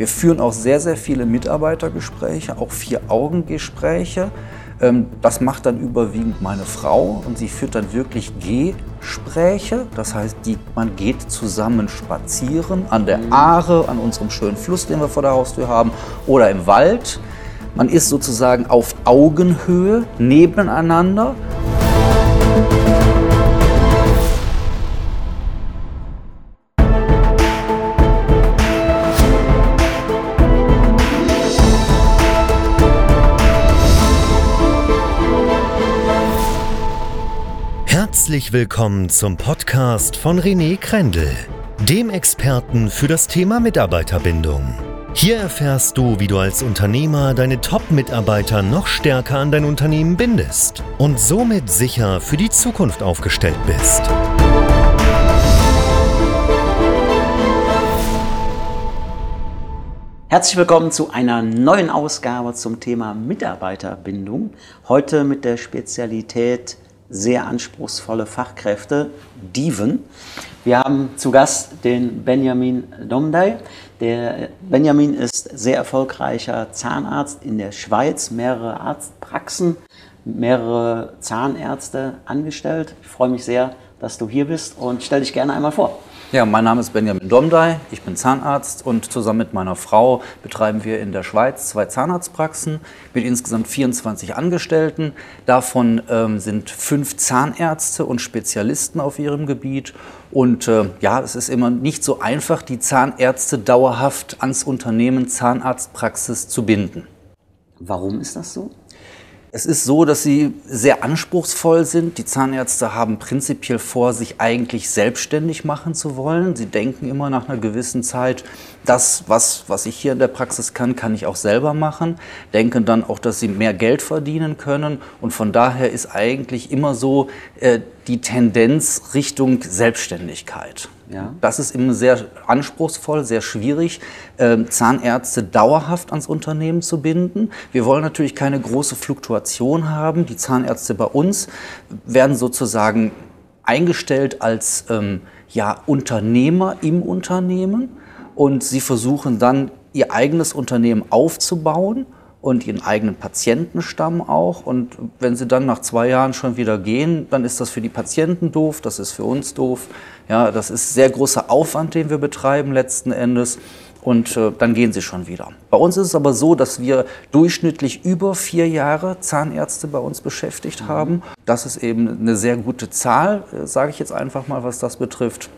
Wir führen auch sehr, sehr viele Mitarbeitergespräche, auch Vier-Augen-Gespräche. Ähm, das macht dann überwiegend meine Frau und sie führt dann wirklich Gespräche. Das heißt, die, man geht zusammen spazieren an der Aare, an unserem schönen Fluss, den wir vor der Haustür haben, oder im Wald. Man ist sozusagen auf Augenhöhe nebeneinander. Herzlich willkommen zum Podcast von René Krendel, dem Experten für das Thema Mitarbeiterbindung. Hier erfährst du, wie du als Unternehmer deine Top-Mitarbeiter noch stärker an dein Unternehmen bindest und somit sicher für die Zukunft aufgestellt bist. Herzlich willkommen zu einer neuen Ausgabe zum Thema Mitarbeiterbindung. Heute mit der Spezialität sehr anspruchsvolle Fachkräfte, Diven. Wir haben zu Gast den Benjamin Domdey. Der Benjamin ist sehr erfolgreicher Zahnarzt in der Schweiz, mehrere Arztpraxen, mehrere Zahnärzte angestellt. Ich freue mich sehr, dass du hier bist und stell dich gerne einmal vor. Ja, mein Name ist Benjamin Domdey, ich bin Zahnarzt und zusammen mit meiner Frau betreiben wir in der Schweiz zwei Zahnarztpraxen mit insgesamt 24 Angestellten. Davon ähm, sind fünf Zahnärzte und Spezialisten auf ihrem Gebiet. Und äh, ja, es ist immer nicht so einfach, die Zahnärzte dauerhaft ans Unternehmen Zahnarztpraxis zu binden. Warum ist das so? Es ist so, dass sie sehr anspruchsvoll sind. Die Zahnärzte haben prinzipiell vor, sich eigentlich selbstständig machen zu wollen. Sie denken immer nach einer gewissen Zeit, das, was, was ich hier in der Praxis kann, kann ich auch selber machen. Denken dann auch, dass sie mehr Geld verdienen können. Und von daher ist eigentlich immer so äh, die Tendenz Richtung Selbstständigkeit. Ja. Das ist immer sehr anspruchsvoll, sehr schwierig, äh, Zahnärzte dauerhaft ans Unternehmen zu binden. Wir wollen natürlich keine große Fluktuation haben. Die Zahnärzte bei uns werden sozusagen eingestellt als ähm, ja, Unternehmer im Unternehmen und sie versuchen dann ihr eigenes Unternehmen aufzubauen und ihren eigenen Patientenstamm auch. Und wenn sie dann nach zwei Jahren schon wieder gehen, dann ist das für die Patienten doof, das ist für uns doof. Ja, das ist sehr großer Aufwand, den wir betreiben letzten Endes. Und äh, dann gehen sie schon wieder. Bei uns ist es aber so, dass wir durchschnittlich über vier Jahre Zahnärzte bei uns beschäftigt mhm. haben. Das ist eben eine sehr gute Zahl, äh, sage ich jetzt einfach mal, was das betrifft.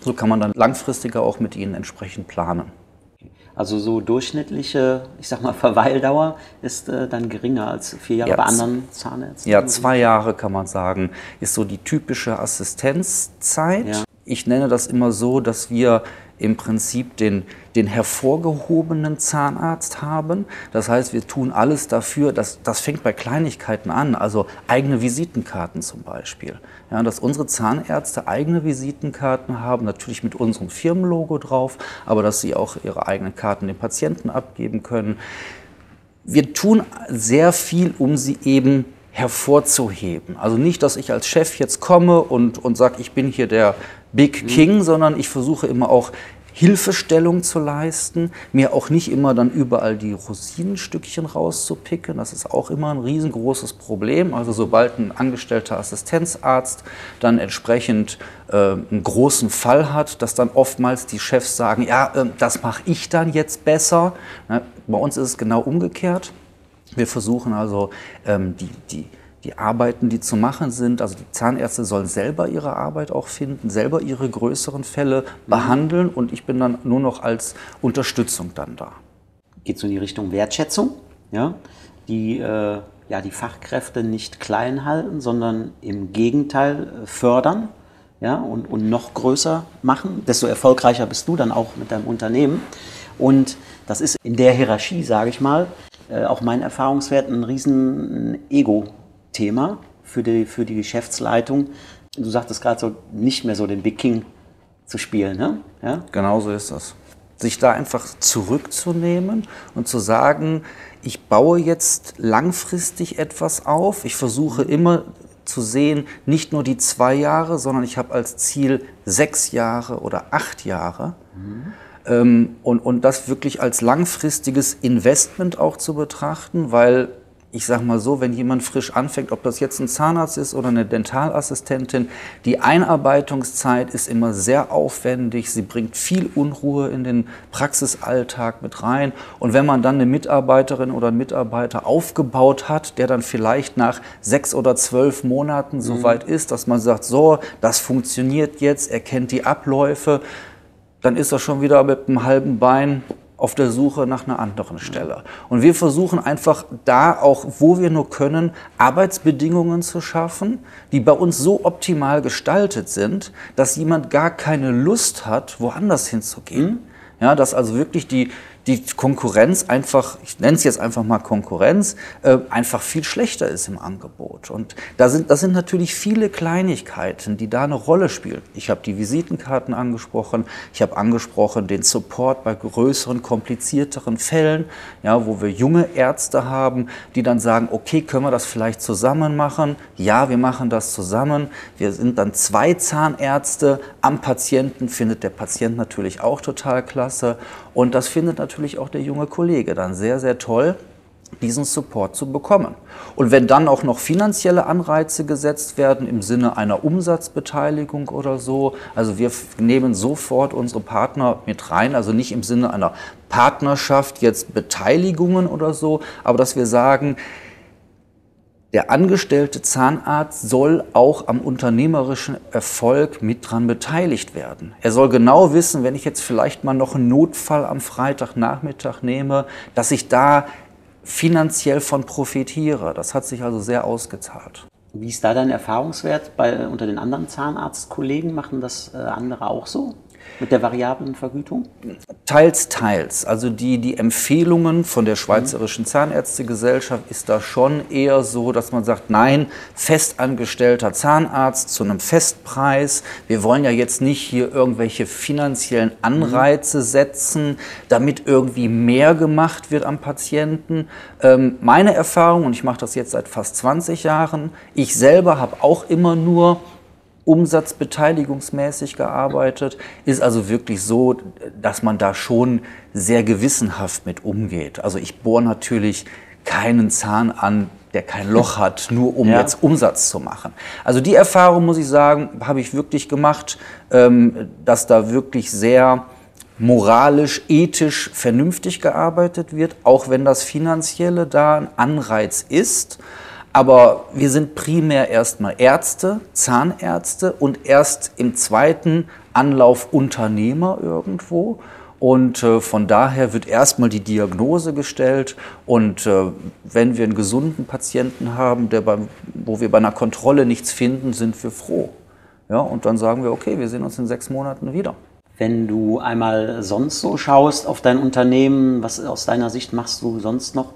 So kann man dann langfristiger auch mit ihnen entsprechend planen. Also so durchschnittliche, ich sag mal, Verweildauer ist äh, dann geringer als vier Jahre ja, bei anderen Zahnärzten? Ja, zwei Jahre kann man sagen, ist so die typische Assistenzzeit. Ja. Ich nenne das immer so, dass wir im Prinzip den, den hervorgehobenen Zahnarzt haben. Das heißt, wir tun alles dafür, dass, das fängt bei Kleinigkeiten an, also eigene Visitenkarten zum Beispiel. Ja, dass unsere Zahnärzte eigene Visitenkarten haben, natürlich mit unserem Firmenlogo drauf, aber dass sie auch ihre eigenen Karten den Patienten abgeben können. Wir tun sehr viel, um sie eben hervorzuheben. Also nicht, dass ich als Chef jetzt komme und, und sage, ich bin hier der Big mhm. King, sondern ich versuche immer auch Hilfestellung zu leisten, mir auch nicht immer dann überall die Rosinenstückchen rauszupicken. Das ist auch immer ein riesengroßes Problem. Also sobald ein angestellter Assistenzarzt dann entsprechend äh, einen großen Fall hat, dass dann oftmals die Chefs sagen, ja, äh, das mache ich dann jetzt besser. Na, bei uns ist es genau umgekehrt. Wir versuchen also ähm, die, die die Arbeiten, die zu machen sind. Also die Zahnärzte sollen selber ihre Arbeit auch finden, selber ihre größeren Fälle mhm. behandeln und ich bin dann nur noch als Unterstützung dann da. Geht so in die Richtung Wertschätzung, ja? die äh, ja, die Fachkräfte nicht klein halten, sondern im Gegenteil äh, fördern ja? und, und noch größer machen. Desto erfolgreicher bist du dann auch mit deinem Unternehmen. Und das ist in der Hierarchie, sage ich mal, äh, auch mein Erfahrungswert ein riesen Ego Thema für die, für die Geschäftsleitung. Du sagtest gerade so, nicht mehr so den Big King zu spielen. Ne? Ja? Genau so ist das. Sich da einfach zurückzunehmen und zu sagen, ich baue jetzt langfristig etwas auf. Ich versuche immer zu sehen, nicht nur die zwei Jahre, sondern ich habe als Ziel sechs Jahre oder acht Jahre. Mhm Ähm, und, und das wirklich als langfristiges Investment auch zu betrachten, weil ich sage mal so, wenn jemand frisch anfängt, ob das jetzt ein Zahnarzt ist oder eine Dentalassistentin, die Einarbeitungszeit ist immer sehr aufwendig. Sie bringt viel Unruhe in den Praxisalltag mit rein. Und wenn man dann eine Mitarbeiterin oder einen Mitarbeiter aufgebaut hat, der dann vielleicht nach sechs oder zwölf Monaten so mhm. weit ist, dass man sagt, so, das funktioniert jetzt, er kennt die Abläufe, dann ist er schon wieder mit einem halben Bein auf der Suche nach einer anderen Stelle. Und wir versuchen einfach da auch, wo wir nur können, Arbeitsbedingungen zu schaffen, die bei uns so optimal gestaltet sind, dass jemand gar keine Lust hat, woanders hinzugehen. Ja, dass also wirklich die, die Konkurrenz einfach, ich nenne es jetzt einfach mal Konkurrenz, äh, einfach viel schlechter ist im Angebot. Und da sind, das sind natürlich viele Kleinigkeiten, die da eine Rolle spielen. Ich habe die Visitenkarten angesprochen, ich habe angesprochen den Support bei größeren, komplizierteren Fällen, ja, wo wir junge Ärzte haben, die dann sagen, okay, können wir das vielleicht zusammen machen? Ja, wir machen das zusammen. Wir sind dann zwei Zahnärzte am Patienten, findet der Patient natürlich auch total klasse. Und das findet natürlich auch der junge Kollege dann sehr, sehr toll, diesen Support zu bekommen. Und wenn dann auch noch finanzielle Anreize gesetzt werden im Sinne einer Umsatzbeteiligung oder so, also wir nehmen sofort unsere Partner mit rein, also nicht im Sinne einer Partnerschaft jetzt Beteiligungen oder so, aber dass wir sagen, der angestellte Zahnarzt soll auch am unternehmerischen Erfolg mit dran beteiligt werden. Er soll genau wissen, wenn ich jetzt vielleicht mal noch einen Notfall am Freitagnachmittag nehme, dass ich da finanziell von profitiere. Das hat sich also sehr ausgezahlt. Wie ist da dein Erfahrungswert bei, unter den anderen Zahnarztkollegen? Machen das äh, andere auch so? Mit der variablen Vergütung? Teils, teils. Also die, die Empfehlungen von der Schweizerischen Zahnärztegesellschaft ist da schon eher so, dass man sagt, nein, festangestellter Zahnarzt zu einem Festpreis. Wir wollen ja jetzt nicht hier irgendwelche finanziellen Anreize setzen, damit irgendwie mehr gemacht wird am Patienten. Ähm, meine Erfahrung, und ich mache das jetzt seit fast 20 Jahren, ich selber habe auch immer nur umsatzbeteiligungsmäßig gearbeitet, ist also wirklich so, dass man da schon sehr gewissenhaft mit umgeht. Also ich bohre natürlich keinen Zahn an, der kein Loch hat, nur um ja. jetzt Umsatz zu machen. Also die Erfahrung, muss ich sagen, habe ich wirklich gemacht, ähm, dass da wirklich sehr moralisch, ethisch, vernünftig gearbeitet wird, auch wenn das Finanzielle da ein Anreiz ist. Aber wir sind primär erstmal Ärzte, Zahnärzte und erst im zweiten Anlauf Unternehmer irgendwo. Und äh, von daher wird erstmal die Diagnose gestellt. Und äh, wenn wir einen gesunden Patienten haben, der beim, wo wir bei einer Kontrolle nichts finden, sind wir froh. Ja, und dann sagen wir, okay, wir sehen uns in sechs Monaten wieder. Wenn du einmal sonst so schaust auf dein Unternehmen, was aus deiner Sicht machst du sonst noch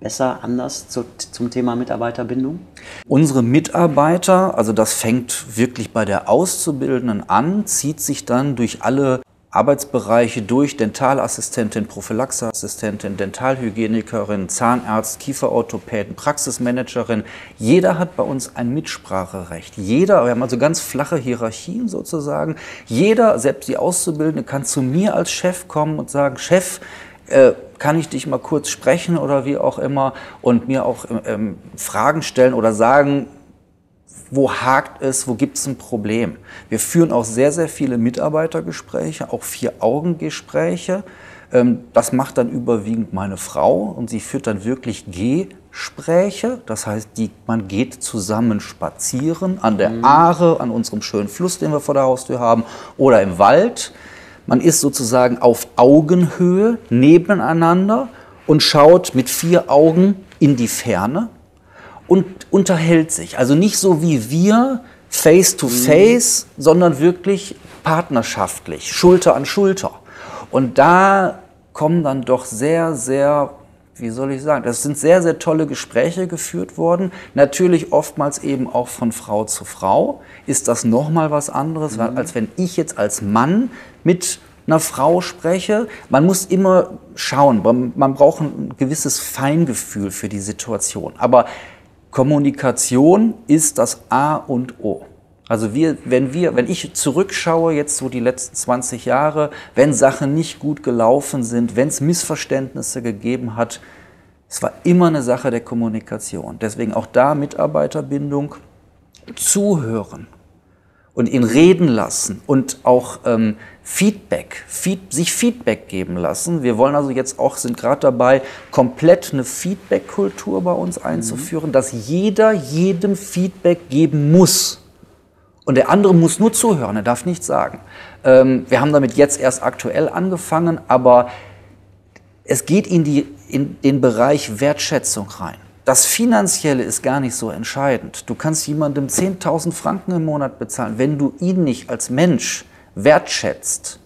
besser, anders zu, zum Thema Mitarbeiterbindung? Unsere Mitarbeiter, also das fängt wirklich bei der Auszubildenden an, zieht sich dann durch alle Arbeitsbereiche durch, Dentalassistentin, Prophylaxeassistentin, Dentalhygienikerin, Zahnarzt, Kieferorthopäden, Praxismanagerin. Jeder hat bei uns ein Mitspracherecht. Jeder, wir haben also ganz flache Hierarchien sozusagen. Jeder, selbst die Auszubildende, kann zu mir als Chef kommen und sagen, Chef, äh, kann ich dich mal kurz sprechen oder wie auch immer und mir auch ähm, Fragen stellen oder sagen, wo hakt es, wo gibt es ein Problem. Wir führen auch sehr, sehr viele Mitarbeitergespräche, auch Vier-Augen-Gespräche. Ähm, das macht dann überwiegend meine Frau und sie führt dann wirklich Gespräche. Das heißt, die, man geht zusammen spazieren an der mhm. Aare, an unserem schönen Fluss, den wir vor der Haustür haben, oder im Wald. Man ist sozusagen auf Augenhöhe nebeneinander und schaut mit vier Augen in die Ferne und unterhält sich. Also nicht so wie wir face to face, mhm. sondern wirklich partnerschaftlich, Schulter an Schulter. Und da kommen dann doch sehr, sehr, wie soll ich sagen, das sind sehr, sehr tolle Gespräche geführt worden. Natürlich oftmals eben auch von Frau zu Frau. Ist das nochmal was anderes, mhm. als wenn ich jetzt als Mann mit einer Frau spreche. Man muss immer schauen, man, man braucht ein gewisses Feingefühl für die Situation. Aber Kommunikation ist das A und O. Also wir, wenn wir, wenn ich zurückschaue, jetzt so die letzten 20 Jahre, wenn Sachen nicht gut gelaufen sind, wenn es Missverständnisse gegeben hat, es war immer eine Sache der Kommunikation. Deswegen auch da Mitarbeiterbindung, zuhören und ihn reden lassen und auch ähm, Feedback, feed, sich Feedback geben lassen. Wir wollen also jetzt auch, sind gerade dabei, komplett eine Feedback-Kultur bei uns einzuführen, mhm. dass jeder jedem Feedback geben muss. Und der andere muss nur zuhören, er darf nichts sagen. Ähm, wir haben damit jetzt erst aktuell angefangen, aber es geht in, die, in den Bereich Wertschätzung rein. Das Finanzielle ist gar nicht so entscheidend. Du kannst jemandem 10.000 Franken im Monat bezahlen. Wenn du ihn nicht als Mensch wertschätzt,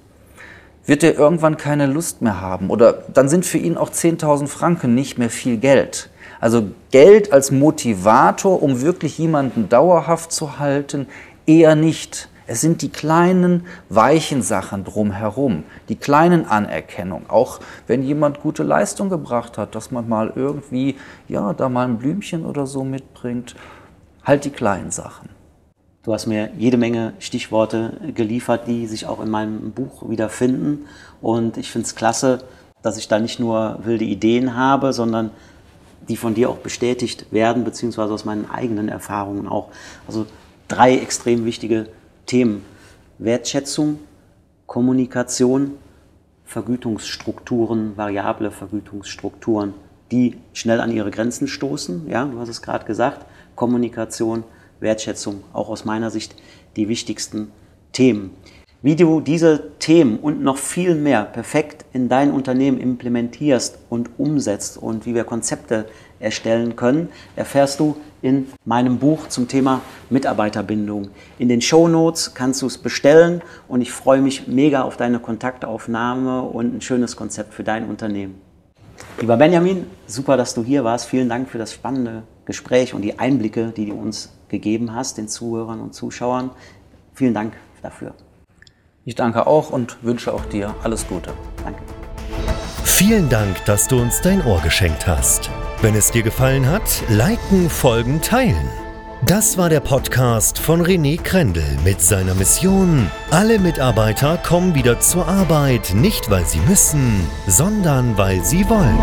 wird er irgendwann keine Lust mehr haben. Oder dann sind für ihn auch 10.000 Franken nicht mehr viel Geld. Also Geld als Motivator, um wirklich jemanden dauerhaft zu halten, eher nicht. Es sind die kleinen, weichen Sachen drumherum, die kleinen Anerkennungen. Auch wenn jemand gute Leistung gebracht hat, dass man mal irgendwie, ja, da mal ein Blümchen oder so mitbringt. Halt die kleinen Sachen. Du hast mir jede Menge Stichworte geliefert, die sich auch in meinem Buch wiederfinden. Und ich finde es klasse, dass ich da nicht nur wilde Ideen habe, sondern die von dir auch bestätigt werden, beziehungsweise aus meinen eigenen Erfahrungen auch. Also drei extrem wichtige Themen Wertschätzung, Kommunikation, Vergütungsstrukturen, variable Vergütungsstrukturen, die schnell an ihre Grenzen stoßen. Ja, du hast es gerade gesagt. Kommunikation, Wertschätzung, auch aus meiner Sicht die wichtigsten Themen. Wie du diese Themen und noch viel mehr perfekt in dein Unternehmen implementierst und umsetzt und wie wir Konzepte erstellen können, erfährst du in meinem Buch zum Thema Mitarbeiterbindung. In den Show Notes kannst du es bestellen und ich freue mich mega auf deine Kontaktaufnahme und ein schönes Konzept für dein Unternehmen. Lieber Benjamin, super, dass du hier warst. Vielen Dank für das spannende Gespräch und die Einblicke, die du uns gegeben hast, den Zuhörern und Zuschauern. Vielen Dank dafür. Ich danke auch und wünsche auch dir alles Gute. Danke. Vielen Dank, dass du uns dein Ohr geschenkt hast. Wenn es dir gefallen hat, liken, folgen, teilen. Das war der Podcast von René Krendel mit seiner Mission. Alle Mitarbeiter kommen wieder zur Arbeit, nicht weil sie müssen, sondern weil sie wollen.